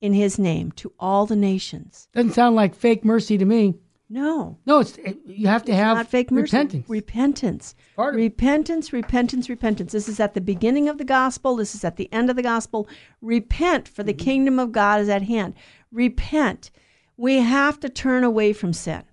in his name to all the nations. Doesn't sound like fake mercy to me. No. No, it's it, you have to have not fake mercy. repentance. Repentance. Part of it. repentance, repentance, repentance. This is at the beginning of the gospel. This is at the end of the gospel. Repent, for the Mm-hmm. kingdom of God is at hand. Repent. We have to turn away from sin.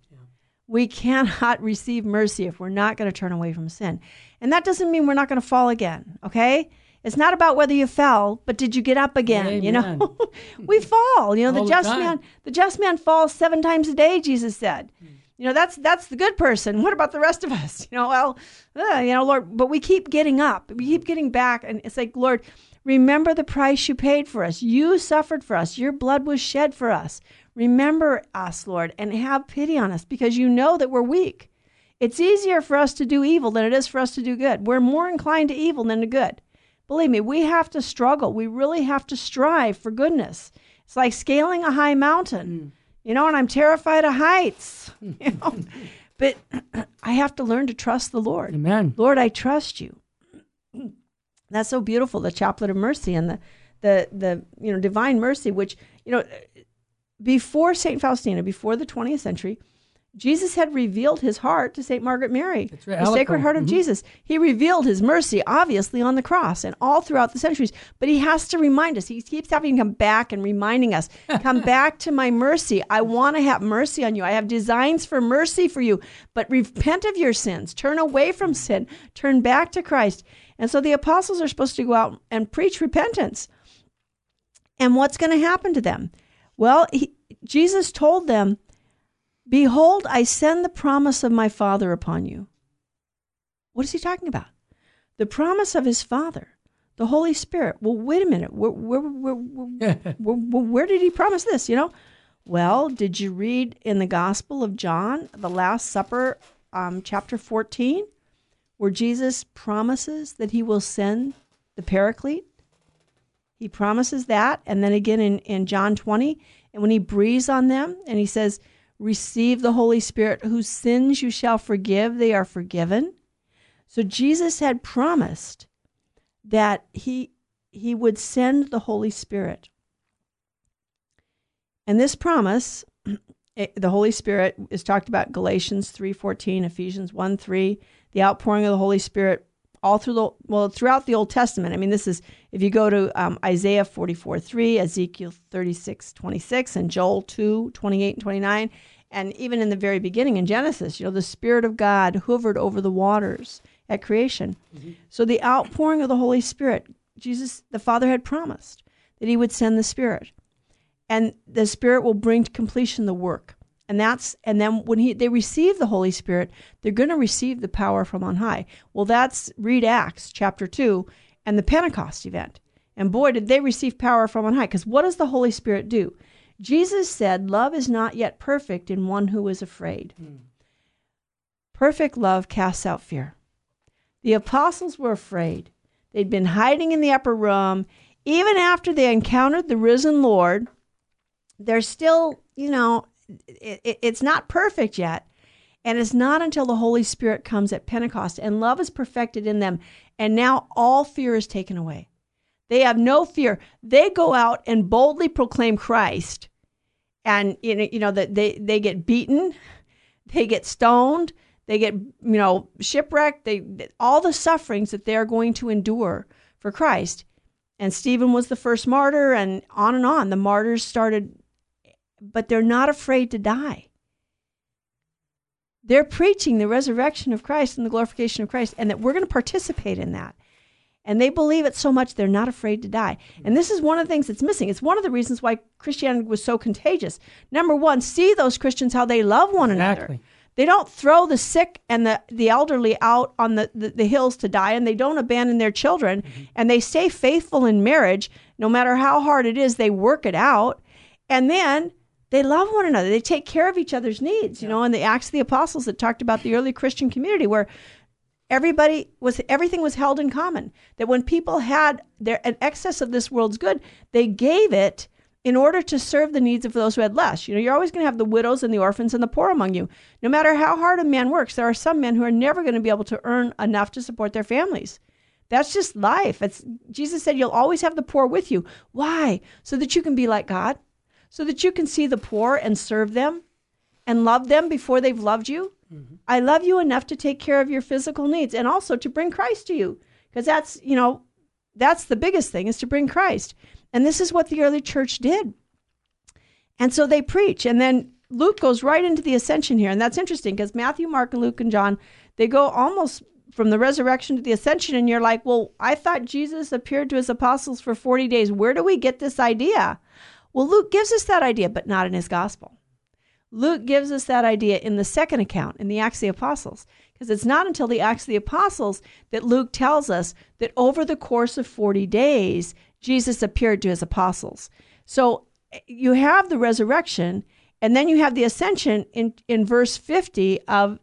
We cannot receive mercy if we're not going to turn away from sin. And that doesn't mean we're not going to fall again, okay? It's not about whether you fell, but did you get up again? You know, we fall. You know, All the just man, the just man falls seven times a day. Jesus said. You know, that's that's the good person. What about the rest of us? You know, well, uh, you know, Lord, but we keep getting up. We keep getting back, and it's like, Lord, remember the price you paid for us. You suffered for us. Your blood was shed for us. Remember us, Lord, and have pity on us because you know that we're weak. It's easier for us to do evil than it is for us to do good. We're more inclined to evil than to good. Believe me, we have to struggle. We really have to strive for goodness. It's like scaling a high mountain, hmm. you know, and I'm terrified of heights, you know. but I have to learn to trust the Lord. Amen. Lord, I trust you. That's so beautiful, the chaplet of mercy and the the the you know divine mercy, which you know before Saint Faustina, before the 20th century, Jesus had revealed his heart to Saint Margaret Mary, right, the Sacred Heart of Mhm. Jesus. He revealed his mercy, obviously, on the cross and all throughout the centuries. But he has to remind us. He keeps having to come back and reminding us, come back to my mercy. I want to have mercy on you. I have designs for mercy for you. But repent of your sins. Turn away from sin. Turn back to Christ. And so the apostles are supposed to go out and preach repentance. And what's going to happen to them? Well, he, Jesus told them, Behold, I send the promise of my Father upon you. What is he talking about? The promise of his Father, the Holy Spirit. Well, wait a minute. Where, where, where, where, did he promise this? You know? Well, did you read in the Gospel of John, the Last Supper, um, chapter 14, where Jesus promises that he will send the Paraclete? He promises that. And then again in, in John 20, and when he breathes on them and he says, Receive the Holy Spirit, whose sins you shall forgive, they are forgiven. So Jesus had promised that he, he would send the Holy Spirit. And this promise, the Holy Spirit is talked about Galatians 3:14, Ephesians 1 3, the outpouring of the Holy Spirit all through the well throughout the Old Testament. I mean, this is if you go to um, Isaiah 44 3, Ezekiel 36 26, and Joel 2 28 and 29, and even in the very beginning in Genesis, you know, the Spirit of God hovered over the waters at creation. So the outpouring of the Holy Spirit, Jesus, the Father had promised that He would send the Spirit, and the Spirit will bring to completion the work. And that's and then when he they receive the Holy Spirit, they're going to receive the power from on high. Well, that's read Acts chapter two and the Pentecost event. And boy, did they receive power from on high. Because what does the Holy Spirit do? Jesus said, Love is not yet perfect in one who is afraid. Hmm. Perfect love casts out fear. The apostles were afraid. They'd been hiding in the upper room. Even after they encountered the risen Lord, they're still, you know, it, it, it's not perfect yet. And it's not until the Holy Spirit comes at Pentecost and love is perfected in them. And now all fear is taken away. They have no fear. They go out and boldly proclaim Christ. And you know that they, they get beaten, they get stoned, they get you know shipwrecked, they all the sufferings that they are going to endure for Christ. And Stephen was the first martyr and on and on. The martyrs started but they're not afraid to die. They're preaching the resurrection of Christ and the glorification of Christ and that we're going to participate in that and they believe it so much they're not afraid to die. And this is one of the things that's missing. It's one of the reasons why Christianity was so contagious. Number one, see those Christians how they love one exactly. another. They don't throw the sick and the, the elderly out on the, the, the hills to die, and they don't abandon their children, mm-hmm. and they stay faithful in marriage. No matter how hard it is, they work it out. And then they love one another. They take care of each other's needs, you yeah. know, in the Acts of the Apostles that talked about the early Christian community where everybody was everything was held in common. That when people had their an excess of this world's good they gave it in order to serve the needs of those who had less. You know you're always going to have the widows and the orphans and the poor among you. No matter how hard a man works there are some men who are never going to be able to earn enough to support their families. That's just life. It's jesus said you'll always have the poor with you. Why? So that you can be like god so that you can see the poor and serve them and love them before they've loved you Mm-hmm. I love you enough to take care of your physical needs and also to bring Christ to you. Because that's, you know, that's the biggest thing is to bring Christ. And this is what the early church did. And so they preach. And then Luke goes right into the ascension here. And that's interesting because Matthew, Mark, and Luke and John, they go almost from the resurrection to the ascension. And you're like, well, I thought Jesus appeared to his apostles for 40 days. Where do we get this idea? Well, Luke gives us that idea, but not in his gospel. Luke gives us that idea in the second account, in the Acts of the Apostles, because it's not until the Acts of the Apostles that Luke tells us that over the course of 40 days, Jesus appeared to his apostles. So eh, you have the resurrection, and then you have the ascension in, in verse 50 of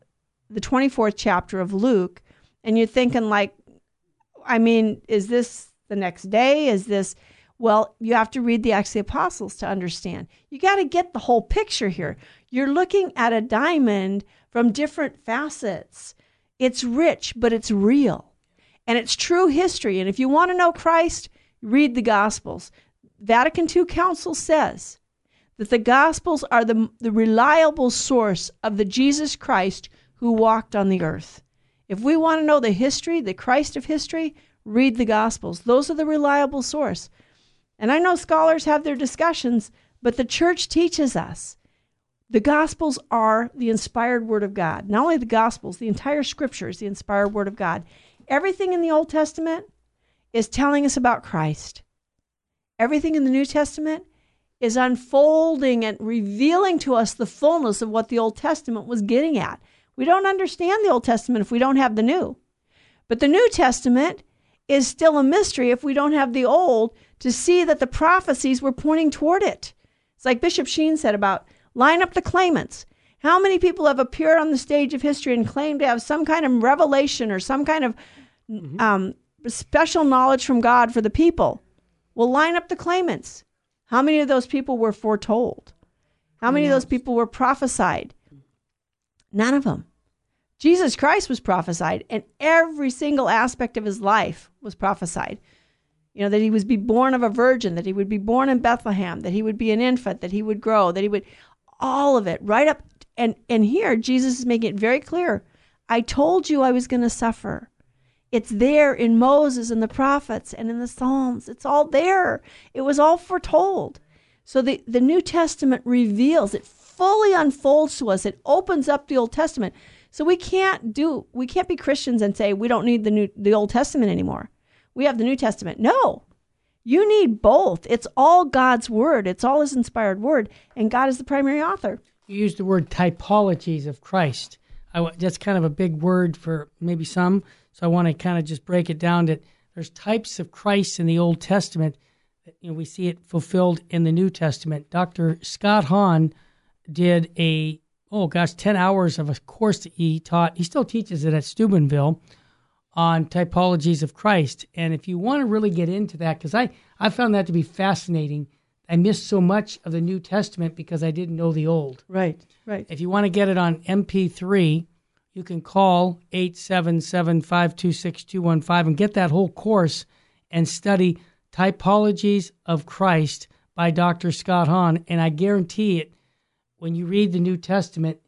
the 24th chapter of Luke. And you're thinking, like, I mean, is this the next day? Is this well, you have to read the Acts of the Apostles to understand. You got to get the whole picture here. You're looking at a diamond from different facets. It's rich, but it's real. And it's true history. And if you want to know Christ, read the Gospels. Vatican II Council says that the Gospels are the, the reliable source of the Jesus Christ who walked on the earth. If we want to know the history, the Christ of history, read the Gospels. Those are the reliable source. And I know scholars have their discussions, but the church teaches us the Gospels are the inspired Word of God. Not only the Gospels, the entire Scripture is the inspired Word of God. Everything in the Old Testament is telling us about Christ. Everything in the New Testament is unfolding and revealing to us the fullness of what the Old Testament was getting at. We don't understand the Old Testament if we don't have the New. But the New Testament is still a mystery if we don't have the Old to see that the prophecies were pointing toward it. It's like Bishop Sheen said about line up the claimants. How many people have appeared on the stage of history and claimed to have some kind of revelation or some kind of mm-hmm. um, special knowledge from God for the people? Well, line up the claimants. How many of those people were foretold? How many yes. of those people were prophesied? None of them. Jesus Christ was prophesied, and every single aspect of his life was prophesied. You know, that he would be born of a virgin, that he would be born in Bethlehem, that he would be an infant, that he would grow, that he would all of it right up and and here Jesus is making it very clear. I told you I was going to suffer. It's there in Moses and the prophets and in the Psalms. It's all there. It was all foretold. So the, the New Testament reveals, it fully unfolds to us. It opens up the Old Testament. So we can't do we can't be Christians and say we don't need the new the Old Testament anymore. We have the New Testament. No. You need both. It's all God's word. It's all his inspired word and God is the primary author. You use the word typologies of Christ. I, that's kind of a big word for maybe some, so I want to kind of just break it down that there's types of Christ in the Old Testament. You know, we see it fulfilled in the New Testament. Dr. Scott Hahn did a oh gosh, ten hours of a course that he taught. He still teaches it at Steubenville on typologies of Christ. And if you want to really get into that, because I, I found that to be fascinating. I missed so much of the New Testament because I didn't know the Old. Right, right. If you want to get it on MP3, you can call 877 526 215 and get that whole course and study Typologies of Christ by Dr. Scott Hahn. And I guarantee it, when you read the New Testament,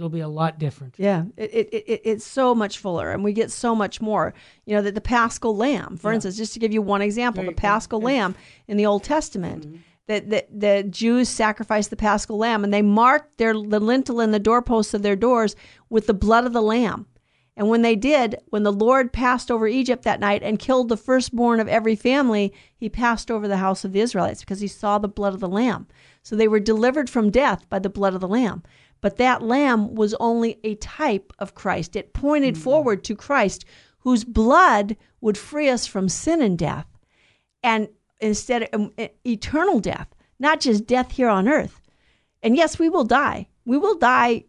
it'll be a lot different. Yeah, it, it, it, it's so much fuller, and we get so much more. You know, that the Paschal Lamb, for yeah. instance, just to give you one example, Very the Paschal Lamb in the Old Testament. Mm-hmm. That the, the Jews sacrificed the Paschal Lamb, and they marked their the lintel and the doorposts of their doors with the blood of the Lamb. And when they did, when the Lord passed over Egypt that night and killed the firstborn of every family, he passed over the house of the Israelites because he saw the blood of the Lamb. So they were delivered from death by the blood of the Lamb. But that lamb was only a type of Christ. It pointed mm-hmm. forward to Christ, whose blood would free us from sin and death, and instead of um, eternal death, not just death here on earth. And yes, we will die. We will die,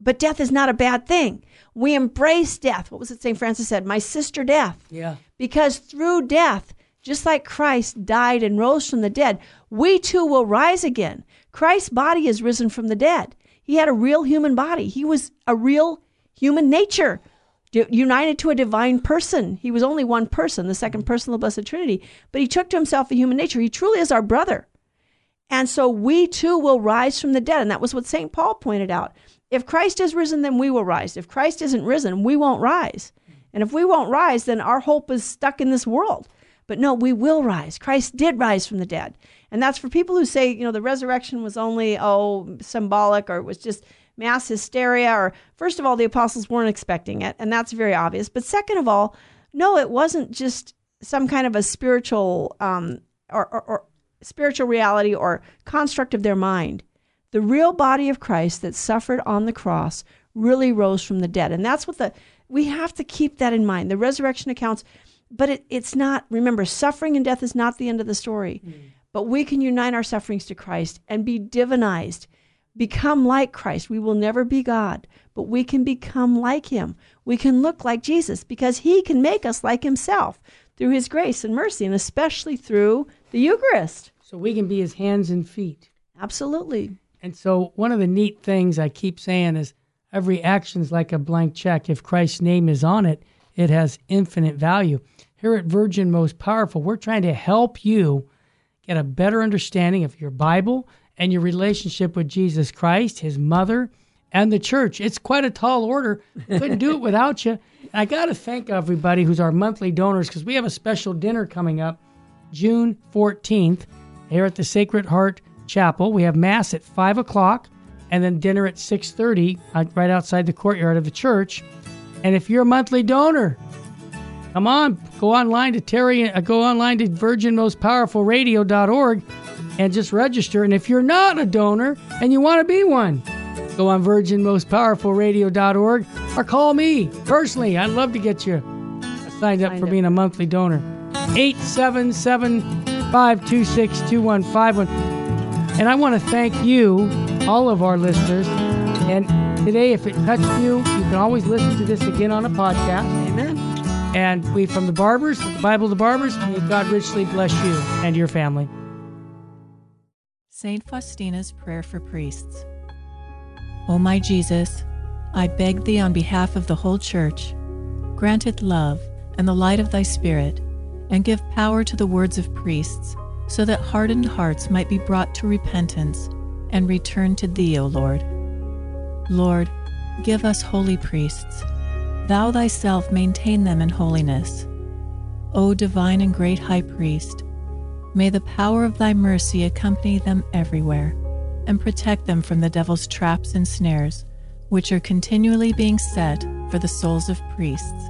but death is not a bad thing. We embrace death. What was it St. Francis said? My sister death. Yeah. Because through death, just like Christ died and rose from the dead, we too will rise again. Christ's body is risen from the dead. He had a real human body. He was a real human nature united to a divine person. He was only one person, the second person of the Blessed Trinity, but he took to himself a human nature. He truly is our brother. And so we too will rise from the dead. And that was what St. Paul pointed out. If Christ is risen, then we will rise. If Christ isn't risen, we won't rise. And if we won't rise, then our hope is stuck in this world. But no, we will rise. Christ did rise from the dead. And that's for people who say, you know, the resurrection was only, oh, symbolic or it was just mass hysteria. Or, first of all, the apostles weren't expecting it. And that's very obvious. But second of all, no, it wasn't just some kind of a spiritual um, or, or, or spiritual reality or construct of their mind. The real body of Christ that suffered on the cross really rose from the dead. And that's what the, we have to keep that in mind. The resurrection accounts but it, it's not, remember, suffering and death is not the end of the story. Mm. But we can unite our sufferings to Christ and be divinized, become like Christ. We will never be God, but we can become like Him. We can look like Jesus because He can make us like Himself through His grace and mercy, and especially through the Eucharist. So we can be His hands and feet. Absolutely. And so, one of the neat things I keep saying is every action is like a blank check. If Christ's name is on it, it has infinite value. Here at Virgin Most Powerful, we're trying to help you get a better understanding of your Bible and your relationship with Jesus Christ, his mother, and the church. It's quite a tall order. Couldn't do it without you. I got to thank everybody who's our monthly donors because we have a special dinner coming up June 14th here at the Sacred Heart Chapel. We have Mass at 5 o'clock and then dinner at 6.30 uh, right outside the courtyard of the church. And if you're a monthly donor, Come on, go online to Terry, uh, go online to virginmostpowerfulradio.org and just register. And if you're not a donor and you want to be one, go on virginmostpowerfulradio.org or call me personally. I'd love to get you signed up for being a monthly donor. 877 526 2151. And I want to thank you, all of our listeners. And today, if it touched you, you can always listen to this again on a podcast. Amen. And we, from the Barbers, the Bible the Barbers, may God richly bless you and your family. St. Faustina's Prayer for Priests. O my Jesus, I beg thee on behalf of the whole Church, grant it love and the light of thy Spirit, and give power to the words of priests, so that hardened hearts might be brought to repentance and return to thee, O Lord. Lord, give us holy priests Thou thyself maintain them in holiness. O divine and great High Priest, may the power of thy mercy accompany them everywhere and protect them from the devil's traps and snares, which are continually being set for the souls of priests.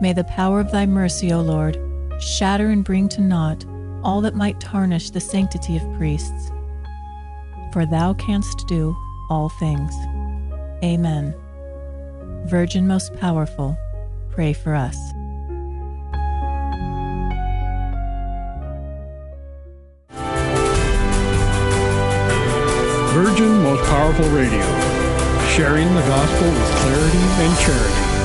May the power of thy mercy, O Lord, shatter and bring to naught all that might tarnish the sanctity of priests. For thou canst do all things. Amen. Virgin Most Powerful, pray for us. Virgin Most Powerful Radio, sharing the gospel with clarity and charity.